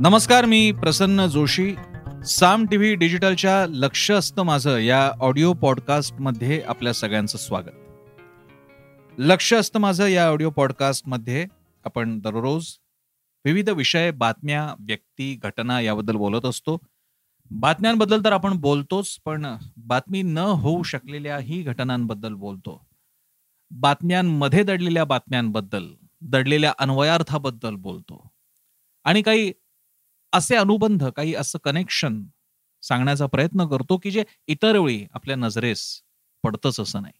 नमस्कार मी प्रसन्न जोशी. साम टीव्ही डिजिटलच्या लक्ष असतं माझं या ऑडिओ पॉडकास्टमध्ये आपल्या सगळ्यांचं स्वागत. लक्ष असतं माझं या ऑडिओ पॉडकास्टमध्ये आपण दररोज विविध विषय बातम्या व्यक्ती घटना याबद्दल बोलत असतो. बातम्यांबद्दल तर आपण बोलतोच पण बातमी न होऊ शकलेल्याही घटनांबद्दल बोलतो. बातम्यांमध्ये दडलेल्या बातम्यांबद्दल दडलेल्या अन्वयार्थाबद्दल बोलतो. आणि काही असे अनुबंध काही असं कनेक्शन सांगण्याचा प्रयत्न करतो की जे इतर वेळी आपल्या नजरेस पडतच असं नाही.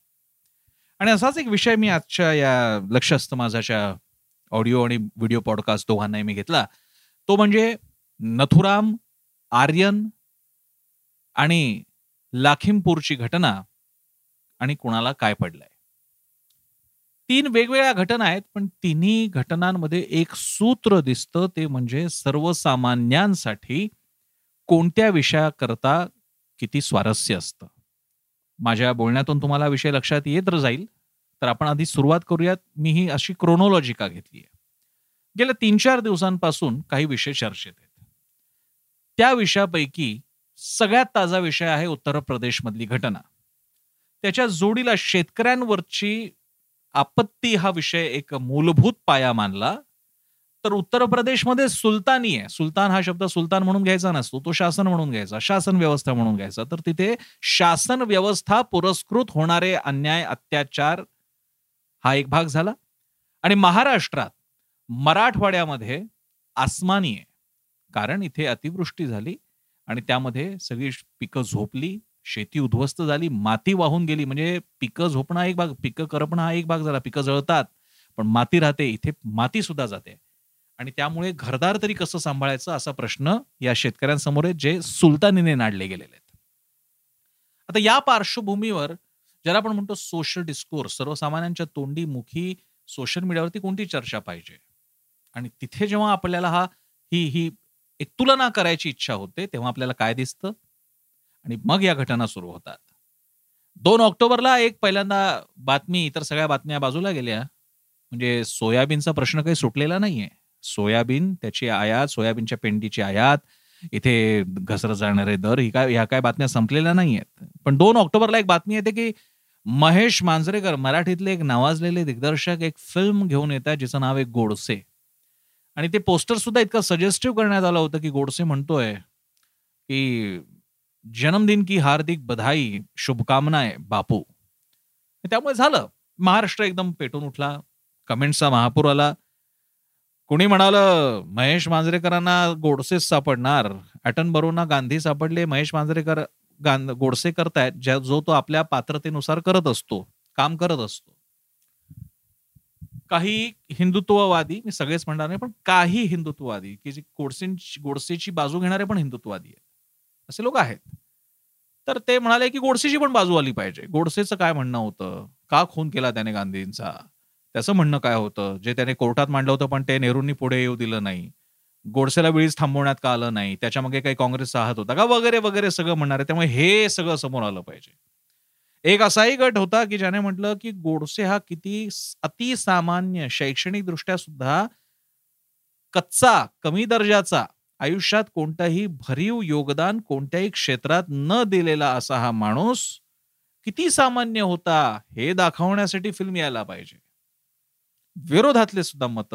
आणि असाच एक विषय मी आजच्या या लक्ष असतं माझ्याच्या ऑडिओ आणि व्हिडिओ पॉडकास्ट दोघांनाही मी घेतला. तो म्हणजे नथुराम आर्यन आणि लाखिमपूरची घटना आणि कुणाला काय पडलंय. तीन वेगवेगळ्या घटना आहेत पण तिन्ही घटनांमध्ये एक सूत्र दिसतं ते म्हणजे सर्वसामान्यांसाठी कोणत्या विषयाकरता किती स्वारस्य असतं. माझ्या बोलण्यातून तुम्हाला विषय लक्षात येत जाईल तर आपण आधी सुरुवात करूयात. मी ही अशी क्रोनॉलॉजी का घेतली आहे. गेल्या तीन चार दिवसांपासून काही विषय चर्चेत आहेत. त्या विषयापैकी सगळ्यात ताजा विषय आहे उत्तर प्रदेशमधली घटना. त्याच्या जोडीला शेतकऱ्यांवरची आपत्ती हा विषय एक मूलभूत पाया मानला. तर उत्तर प्रदेशमध्ये सुलतानी आहे. सुलतान हा शब्द सुलतान म्हणून घ्यायचा नसतो तो शासन म्हणून घ्यायचा शासन व्यवस्था म्हणून घ्यायचा. तर तिथे शासन व्यवस्था पुरस्कृत होणारे अन्याय अत्याचार हा एक भाग झाला. आणि महाराष्ट्रात मराठवाड्यामध्ये आसमानी आहे. कारण इथे अतिवृष्टी झाली आणि त्यामध्ये सगळी पिकं झोपली. शेती उद्ध्वस्त झाली माती वाहून गेली. म्हणजे पिकं झोपणं एक भाग पिकं करपणं हा एक भाग झाला. पिकं जळतात पण माती राहते. इथे माती सुद्धा जाते. आणि त्यामुळे घरदार तरी कसं सांभाळायचं असा प्रश्न या शेतकऱ्यांसमोर आहे जे सुलतानीने नाडले गेलेले आहेत. आता या पार्श्वभूमीवर ज्याला आपण म्हणतो सोशल डिस्कोर्स सर्वसामान्यांच्या तोंडी मुखी सोशल मीडियावरती कोणती चर्चा पाहिजे? आणि तिथे जेव्हा आपल्याला हा ही ही एक तुलना करायची इच्छा होते तेव्हा आपल्याला काय दिसतं? आणि मग या घटना सुरू होतात. दोन ऑक्टोबरला एक पहिल्यांदा बातमी इतर सगळ्या बातम्या बाजूला गेल्या. म्हणजे सोयाबीनचा प्रश्न काही सुटलेला नाहीये. सोयाबीन त्याची आयात सोयाबीनच्या पेंडीची आयात इथे घसरत जाणारे दर ही काय ह्या काय बातम्या संपलेल्या नाही आहेत पण दोन ऑक्टोबरला एक बातमी येते की महेश मांजरेकर मराठीतले एक नावाजलेले दिग्दर्शक एक फिल्म घेऊन येतात जिचं नाव आहे गोडसे. आणि ते पोस्टर सुद्धा इतकं सजेस्टिव्ह करण्यात आलं होतं की गोडसे म्हणतोय की जन्मदिन की हार्दिक बधाई शुभकामनाय बापू. त्यामुळे झालं. महाराष्ट्र एकदम पेटून उठला. कमेंटचा महापूर आला. कुणी म्हणालं महेश मांजरेकरांना गोडसेच सापडणार. अटन बरोना गांधी सापडले. महेश मांजरेकर गोडसे करतायत ज्या जो तो आपल्या पात्रतेनुसार करत असतो काम करत असतो. काही हिंदुत्ववादी मी सगळेच म्हणणार नाही पण काही हिंदुत्ववादी की जे गोडसेंची गोडसेची बाजू घेणारे पण हिंदुत्ववादी आहेत. असे लोक आहेत. तर ते म्हणाले की गोडसेची पण बाजू आली पाहिजे. गोडसेचं काय म्हणणं होतं? का खून केला त्याने गांधींचा? त्याचं म्हणणं काय होतं? जे त्याने कोर्टात मांडलं होतं पण ते नेहरूंनी पुढे येऊ दिलं नाही. गोडसेला वेळीच थांबवण्यात का आलं नाही? त्याच्यामागे काही काँग्रेसचा हात होता का? वगैरे वगैरे सगळं म्हणणार. आहे त्यामुळे हे सगळं समोर आलं पाहिजे. एक असाही गट होता की ज्याने म्हटलं की गोडसे हा किती अतिसामान्य शैक्षणिक दृष्ट्या सुद्धा कच्चा कमी दर्जाचा आयुष्यात कोणताही भरीव योगदान कोणत्याही क्षेत्रात न दिलेला असा हा माणूस किती सामान्य होता हे दाखवण्यासाठी फिल्म यायला पाहिजे. विरोधातले सुद्धा मत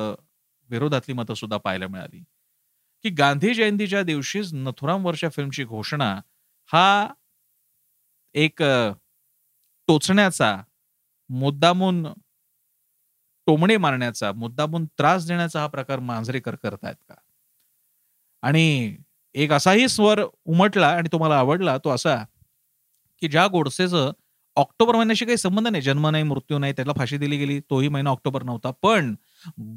विरोधातली मतं सुद्धा पाहायला मिळाली. की गांधी जयंतीच्या दिवशीच नथुराम वर्षा फिल्मची घोषणा हा एक टोचण्याचा मुद्दामून टोमणे मारण्याचा मुद्दामून त्रास देण्याचा हा प्रकार मांजरेकर करतायत का? आणि एक असाही स्वर उमटला आणि तुम्हाला आवडला तो असा की ज्या गोडसेचं ऑक्टोबर महिन्याशी काही संबंध नाही जन्म नाही मृत्यू नाही त्याला फाशी दिली गेली तोही महिना ऑक्टोबर नव्हता. पण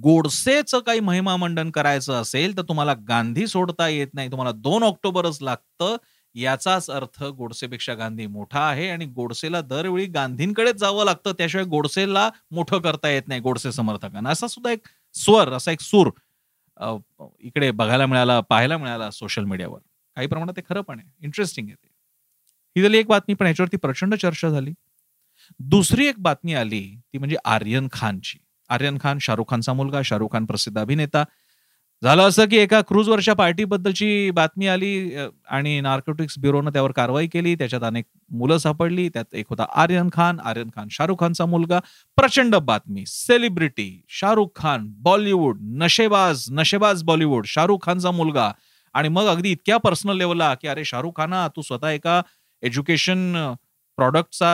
गोडसेचं काही महिमा मंडन करायचं असेल तर तुम्हाला गांधी सोडता येत नाही. तुम्हाला दोन ऑक्टोबरच लागतं याचाच अर्थ गोडसेपेक्षा गांधी मोठा आहे आणि गोडसेला दरवेळी गांधींकडेच जावं लागतं. त्याशिवाय गोडसेला मोठं करता येत नाही गोडसे समर्थकांना. असा सुद्धा एक स्वर असा एक सूर इकडे बघायला मिळाला पाहायला मिळाला सोशल मीडियावर काही प्रमाणात ते खरं पण आहे. इंटरेस्टिंग आहे ही झाली एक बातमी पण याच्यावरती प्रचंड चर्चा झाली. दुसरी एक बातमी आली ती म्हणजे आर्यन खानची. आर्यन खान शाहरुख खानचा मुलगा शाहरुख खान प्रसिद्ध अभिनेता. झालं असं की एका क्रूजवरच्या पार्टीबद्दलची बातमी आली आणि नार्कोटिक्स ब्युरोनं त्यावर कारवाई केली. त्याच्यात अनेक मुलं सापडली. त्यात एक होता आर्यन खान. आर्यन खान शाहरुख खानचा मुलगा. प्रचंड बातमी. सेलिब्रिटी शाहरुख खान बॉलिवूड नशेबाज नशेबाज बॉलिवूड शाहरुख खानचा मुलगा. आणि मग अगदी इतक्या पर्सनल लेवलला की अरे शाहरुख खाना तू स्वतः एका एज्युकेशन प्रॉडक्टचा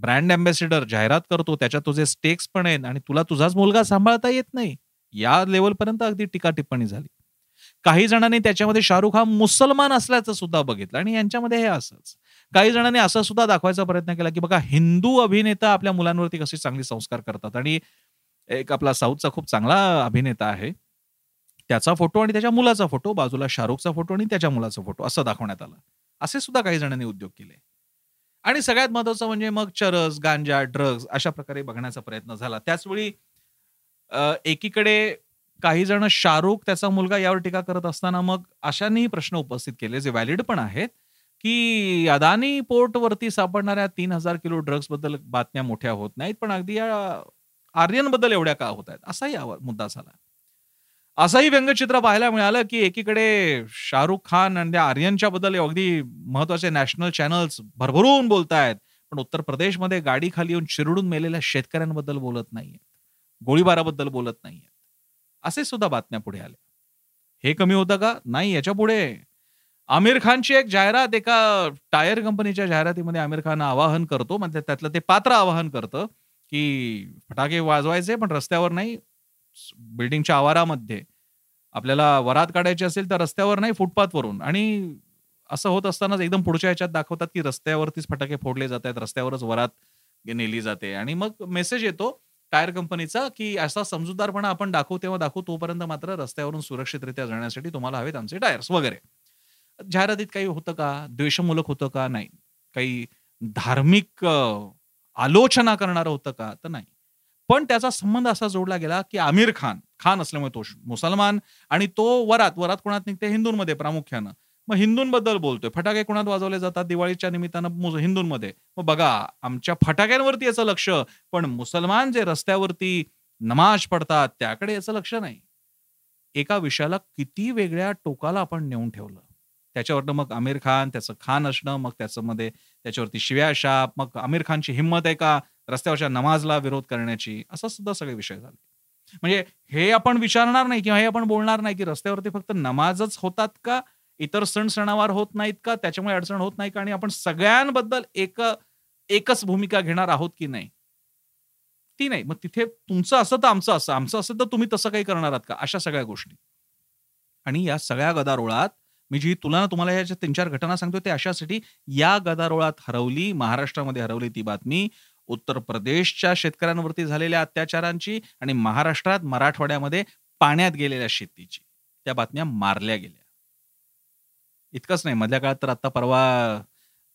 ब्रँड अँबॅसेडर जाहिरात करतो. त्याच्यात तुझे स्टेक्स पण आहेत आणि तुला तुझाच मुलगा सांभाळता येत नाही. या लेवलपर्यंत अगदी टीका टिप्पणी झाली. काही जणांनी त्याच्यामध्ये शाहरुख हा मुसलमान असल्याचं सुद्धा बघितलं आणि यांच्यामध्ये हे असंच. काही जणांनी असं सुद्धा दाखवायचा प्रयत्न केला की बघा हिंदू अभिनेता आपल्या मुलांवरती कसे चांगले संस्कार करतात. आणि एक आपला साऊथचा खूप चांगला अभिनेता आहे. त्याचा फोटो आणि त्याच्या मुलाचा फोटो बाजूला शाहरुखचा फोटो आणि त्याच्या मुलाचा फोटो असं दाखवण्यात आलं. असे सुद्धा काही जणांनी उद्योग केले. आणि सगळ्यात महत्वाचं म्हणजे मग चरस गांजा ड्रग्ज अशा प्रकारे बघण्याचा प्रयत्न झाला. त्याचवेळी एकीकडे काही जण शाहरुख त्याचा मुलगा यावर टीका करत असताना मग अशानेही प्रश्न उपस्थित केले जे व्हॅलिड पण आहेत की अदानी पोर्टवरती सापडणाऱ्या तीन हजार किलो ड्रग्सबद्दल बातम्या मोठ्या होत नाहीत पण अगदी या आर्यनबद्दल एवढ्या का होत आहेत? असाही मुद्दा झाला. असंही व्यंगचित्र पाहायला मिळालं की एकीकडे शाहरुख खान आणि त्या आर्यनच्या बद्दल अगदी महत्त्वाचे नॅशनल चॅनल्स भरभरून बोलतायत पण उत्तर प्रदेशमध्ये गाडी खाली येऊन चिरडून मेलेल्या शेतकऱ्यांबद्दल बोलत नाहीये. गोळीबाराबद्दल बोलत नाहीये असे सुद्धा बातम्या पुढे आल्या. हे कमी होतं का? नाही याच्यापुढे. आमिर खानची एक जाहिरात एका टायर कंपनीच्या जाहिरातीमध्ये आमिर खान आवाहन करतो म्हणजे त्यातलं ते पात्र आवाहन करतं की फटाके वाजवायचे पण रस्त्यावर नाही बिल्डिंगच्या आवारामध्ये. आपल्याला वरात काढायची असेल तर रस्त्यावर नाही फुटपाथवरून. आणि असं होत असतानाच एकदम पुढच्या ह्याच्यात दाखवतात की रस्त्यावरतीच फटाके फोडले जात आहेत रस्त्यावरच वरात नेली जाते. आणि मग मेसेज येतो टायर कंपनीचा की असा समजूतदारपणा आपण दाखवू तेव्हा दाखवू तोपर्यंत मात्र रस्त्यावरून सुरक्षितरित्या जाण्यासाठी तुम्हाला हवेत आमचे टायर्स वगैरे. जाहिरातीत काही होतं का? द्वेषमूलक होतं का? नाही. काही धार्मिक आलोचना करणारं होतं का? तर नाही. पण त्याचा संबंध असा जोडला गेला की आमिर खान खान असल्यामुळे तो मुसलमान आणि तो वरात वरात कोणात निघते? हिंदूंमध्ये प्रामुख्यानं. मग हिंदूंबद्दल बोलतोय. फटाके कुणात वाजवले जातात? दिवाळीच्या निमित्तानं हिंदूंमध्ये. मग बघा आमच्या फटाक्यांवरती याचं लक्ष पण मुसलमान जे रस्त्यावरती नमाज पडतात त्याकडे याचं लक्ष नाही. एका विषयाला किती वेगळ्या टोकाला आपण नेऊन ठेवलं. त्याच्यावरनं मग आमिर खान त्याचं खान असणं मग त्याचं मध्ये त्याच्यावरती शिव्या शाप मग आमिर खानची हिंमत आहे का? रस्त्यावरच्या नमाजला विरोध करण्याची असं सुद्धा सगळे विषय झाले. म्हणजे हे आपण विचारणार नाही किंवा हे आपण बोलणार नाही की रस्त्यावरती फक्त नमाजच होतात का? इतर सण सणावार होत नाहीत का? त्याच्यामुळे अडचण होत नाही का? आणि आपण सगळ्यांबद्दल एक एकच भूमिका घेणार आहोत की नाही? ती नाही. मग तिथे तुमचं असं तर आमचं असं. आमचं असं तर तुम्ही तसं काही करणार आहात का? अशा सगळ्या गोष्टी. आणि या सगळ्या गदारोळात मी जी तुला तुम्हाला याच्या तीन चार घटना सांगतो ते अशासाठी या गदारोळात हरवली महाराष्ट्रामध्ये हरवली ती बातमी. उत्तर प्रदेशच्या शेतकऱ्यांवरती झालेल्या अत्याचारांची आणि महाराष्ट्रात मराठवाड्यामध्ये पाण्यात गेलेल्या शेतीची. त्या बातम्या मारल्या गेल्या. इतकंच नाही. मधल्या काळात तर आता परवा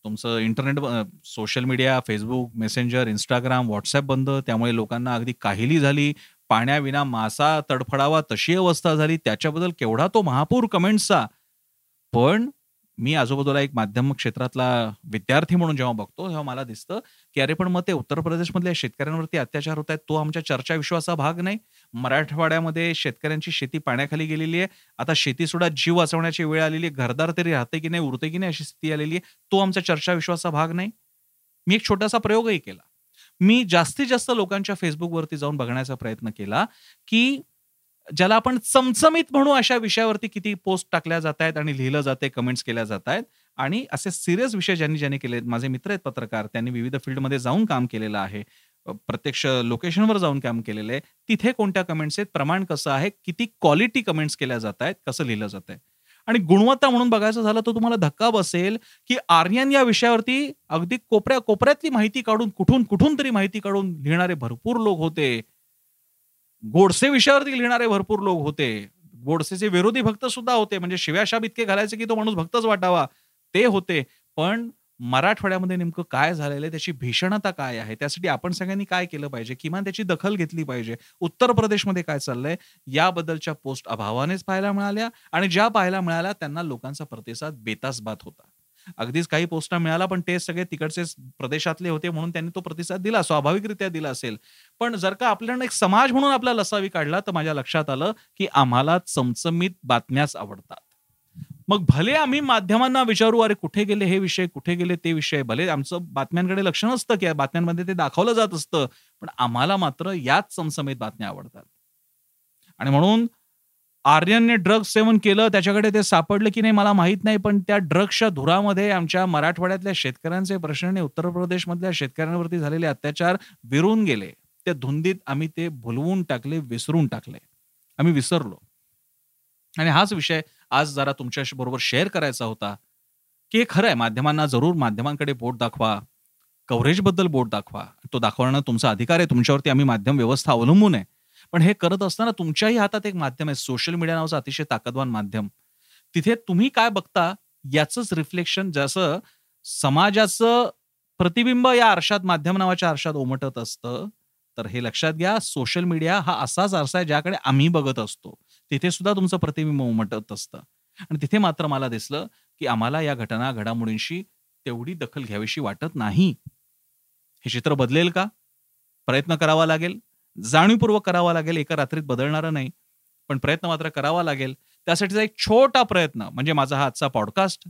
तुमचं internet social media Facebook messenger Instagram WhatsApp बंद. त्यामुळे लोकांना अगदी काहिली झाली. पाण्याविना मासा तडफडावा तशी अवस्था झाली. त्याच्याबद्दल केवढा तो महापूर कमेंट्सचा पण मी आजूबाजूला एक माध्यम क्षेत्रातला विद्यार्थी म्हणून जेव्हा बघतो तेव्हा मला दिसतं की अरे पण मग ते उत्तर प्रदेशमधल्या शेतकऱ्यांवरती अत्याचार होत आहेत. तो आमच्या चर्चा विश्वासा भाग नाही. मराठवाड्यामध्ये शेतकऱ्यांची शेती पाण्याखाली गेलेली आहे. आता शेती सुद्धा जीव वाचवण्याची वेळ आलेली आहे. घरदार तरी राहते की नाही उरते की नाही अशी स्थिती आलेली आहे. तो आमचा चर्चा विश्वासा भाग नाही. मी एक छोटासा प्रयोगही केला. मी जास्तीत जास्त लोकांच्या फेसबुकवरती जाऊन बघण्याचा प्रयत्न केला की ज्याला आपण चमचमीत म्हणू अशा विषयावरती किती पोस्ट टाकल्या जात आहेत आणि लिहिलं जाते कमेंट्स केल्या जात आहेत आणि असे सिरियस विषय ज्यांनी ज्यांनी केले माझे मित्र आहेत पत्रकार त्यांनी विविध फील्डमध्ये जाऊन काम केलेलं आहे. प्रत्यक्ष लोकेशनवर जाऊन काम केलेलं आहे. तिथे कोणत्या कमेंट्स आहेत प्रमाण कसं आहे किती क्वालिटी कमेंट्स केल्या जात आहेत कसं लिहिलं जात आहे आणि गुणवत्ता म्हणून बघायचं झालं तर तुम्हाला धक्का बसेल की आर्यन या विषयावरती अगदी कोपऱ्या कोपऱ्यातली माहिती काढून कुठून कुठून तरी माहिती काढून लिहिणारे भरपूर लोक होते. गोडसे विषयावरती लिहिणारे भरपूर लोक होते. गोडसेचे विरोधी भक्त सुद्धा होते. म्हणजे शिव्याशाप इतके घालायचे की तो माणूस भक्तच वाटावा. ते होते. पण मराठवाड्यामध्ये नेमकं काय झालेलं आहे? त्याची भीषणता काय आहे? त्यासाठी आपण सगळ्यांनी काय केलं पाहिजे? किमान त्याची दखल घेतली पाहिजे. उत्तर प्रदेशमध्ये काय चाललंय? याबद्दलच्या पोस्ट अभावानेच पाहायला मिळाल्या आणि ज्या पाहायला मिळाल्या त्यांना लोकांचा प्रतिसाद बेतासबात होता. अगदीच काही पोस्टा मिळाला पण ते सगळे तिकडचे प्रदेशातले होते म्हणून त्यांनी तो प्रतिसाद दिला स्वाभाविकरित्या दिला असेल. पण जर का आपल्याला एक समाज म्हणून आपला लसावी काढला तर माझ्या लक्षात आलं की आम्हाला चमचमीत बातम्याच आवडतात. मग भले आम्ही माध्यमांना विचारू अरे कुठे गेले हे विषय कुठे गेले ते विषय? भले आमचं बातम्यांकडे लक्ष नसतं की बातम्यांमध्ये ते दाखवलं जात असतं पण आम्हाला मात्र याच चमचमीत बातम्या आवडतात. आणि म्हणून आर्यनने ड्रग्ज सेवन केलं त्याच्याकडे ते सापडलं की नाही मला माहीत नाही पण त्या ड्रग्सच्या धुरामध्ये आमच्या मराठवाड्यातल्या शेतकऱ्यांचे प्रश्न आणि उत्तर प्रदेशमधल्या शेतकऱ्यांवरती झालेले अत्याचार विरून गेले. त्या धुंदीत आम्ही ते भुलवून टाकले विसरून टाकले. आम्ही विसरलो. आणि हाच विषय आज जरा तुमच्या बरोबर शेअर करायचा होता की हे खरं आहे माध्यमांना जरूर माध्यमांकडे बोट दाखवा कव्हरेजबद्दल बोट दाखवा. तो दाखवणं तुमचा अधिकार आहे तुमच्यावरती आम्ही माध्यम व्यवस्था अवलंबून आहे. पण हे करत असताना तुमच्याही हातात एक माध्यम आहे. सोशल मीडिया नावाचं अतिशय ताकदवान माध्यम. तिथे तुम्ही काय बघता याचंच रिफ्लेक्शन जसं समाजाचं प्रतिबिंब या आरशात माध्यम नावाच्या आरशात उमटत असतं. तर हे लक्षात घ्या सोशल मीडिया हा असाच आरसा आहे ज्याकडे आम्ही बघत असतो. तिथे सुद्धा तुमचं प्रतिबिंब उमटत असतं. आणि तिथे मात्र मला दिसलं की आम्हाला या घटना घडामोडींशी तेवढी दखल घ्यावीशी वाटत नाही. हे चित्र बदलेल का? प्रयत्न करावा लागेल. जाणीवपूर्वक करावा लागेल एका रात्रीत बदलणारा नाही. पण प्रयत्न मात्र करावा लागेल. त्यासाठीचा एक छोटा प्रयत्न म्हणजे माझा हा आजचा पॉडकास्ट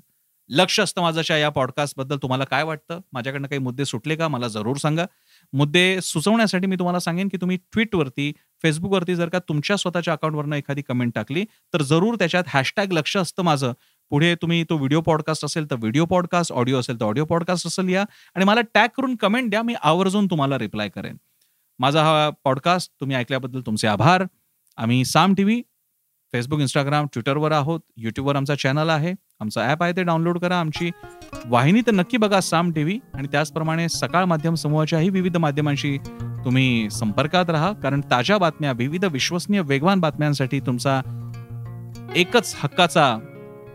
लक्ष असतं माझ्याच्या या पॉडकास्टबद्दल तुम्हाला काय वाटतं? माझ्याकडनं काही मुद्दे सुटले का? मला जरूर सांगा. मुद्दे सुचवण्यासाठी मी तुम्हाला सांगेन की तुम्ही ट्विटवरती फेसबुकवरती जर का तुमच्या स्वतःच्या अकाउंटवरनं एखादी कमेंट टाकली तर जरूर त्याच्यात हॅशटॅग लक्ष असतं माझं. पुढे तुम्ही तो व्हिडिओ पॉडकास्ट असेल तर व्हिडिओ पॉडकास्ट ऑडिओ असेल तर ऑडिओ पॉडकास्ट असेल या आणि मला टॅग करून कमेंट द्या मी आवर्जून तुम्हाला रिप्लाय करेन. माझा हा पॉडकास्ट तुम्ही ऐकल्याबद्दल तुमचे आभार. आम्ही Saam T V Facebook Instagram ट्विटरवर आहोत युट्यूबवर आमचा चॅनल आहे. आमचं ॲप आहे ते डाउनलोड करा. आमची वाहिनी तर नक्की बघा साम टी व्ही आणि त्याचप्रमाणे सकाळ माध्यम समूहाच्याही विविध माध्यमांशी तुम्ही संपर्कात राहा. कारण ताज्या बातम्या विविध विश्वसनीय वेगवान बातम्यांसाठी तुमचा एकच हक्काचा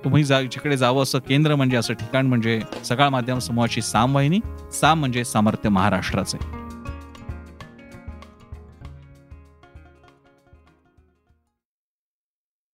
तुम्ही जा जिकडे जावं असं केंद्र म्हणजे असं ठिकाण म्हणजे सकाळ माध्यम समूहाची साम वाहिनी. साम म्हणजे सामर्थ्य महाराष्ट्राचे.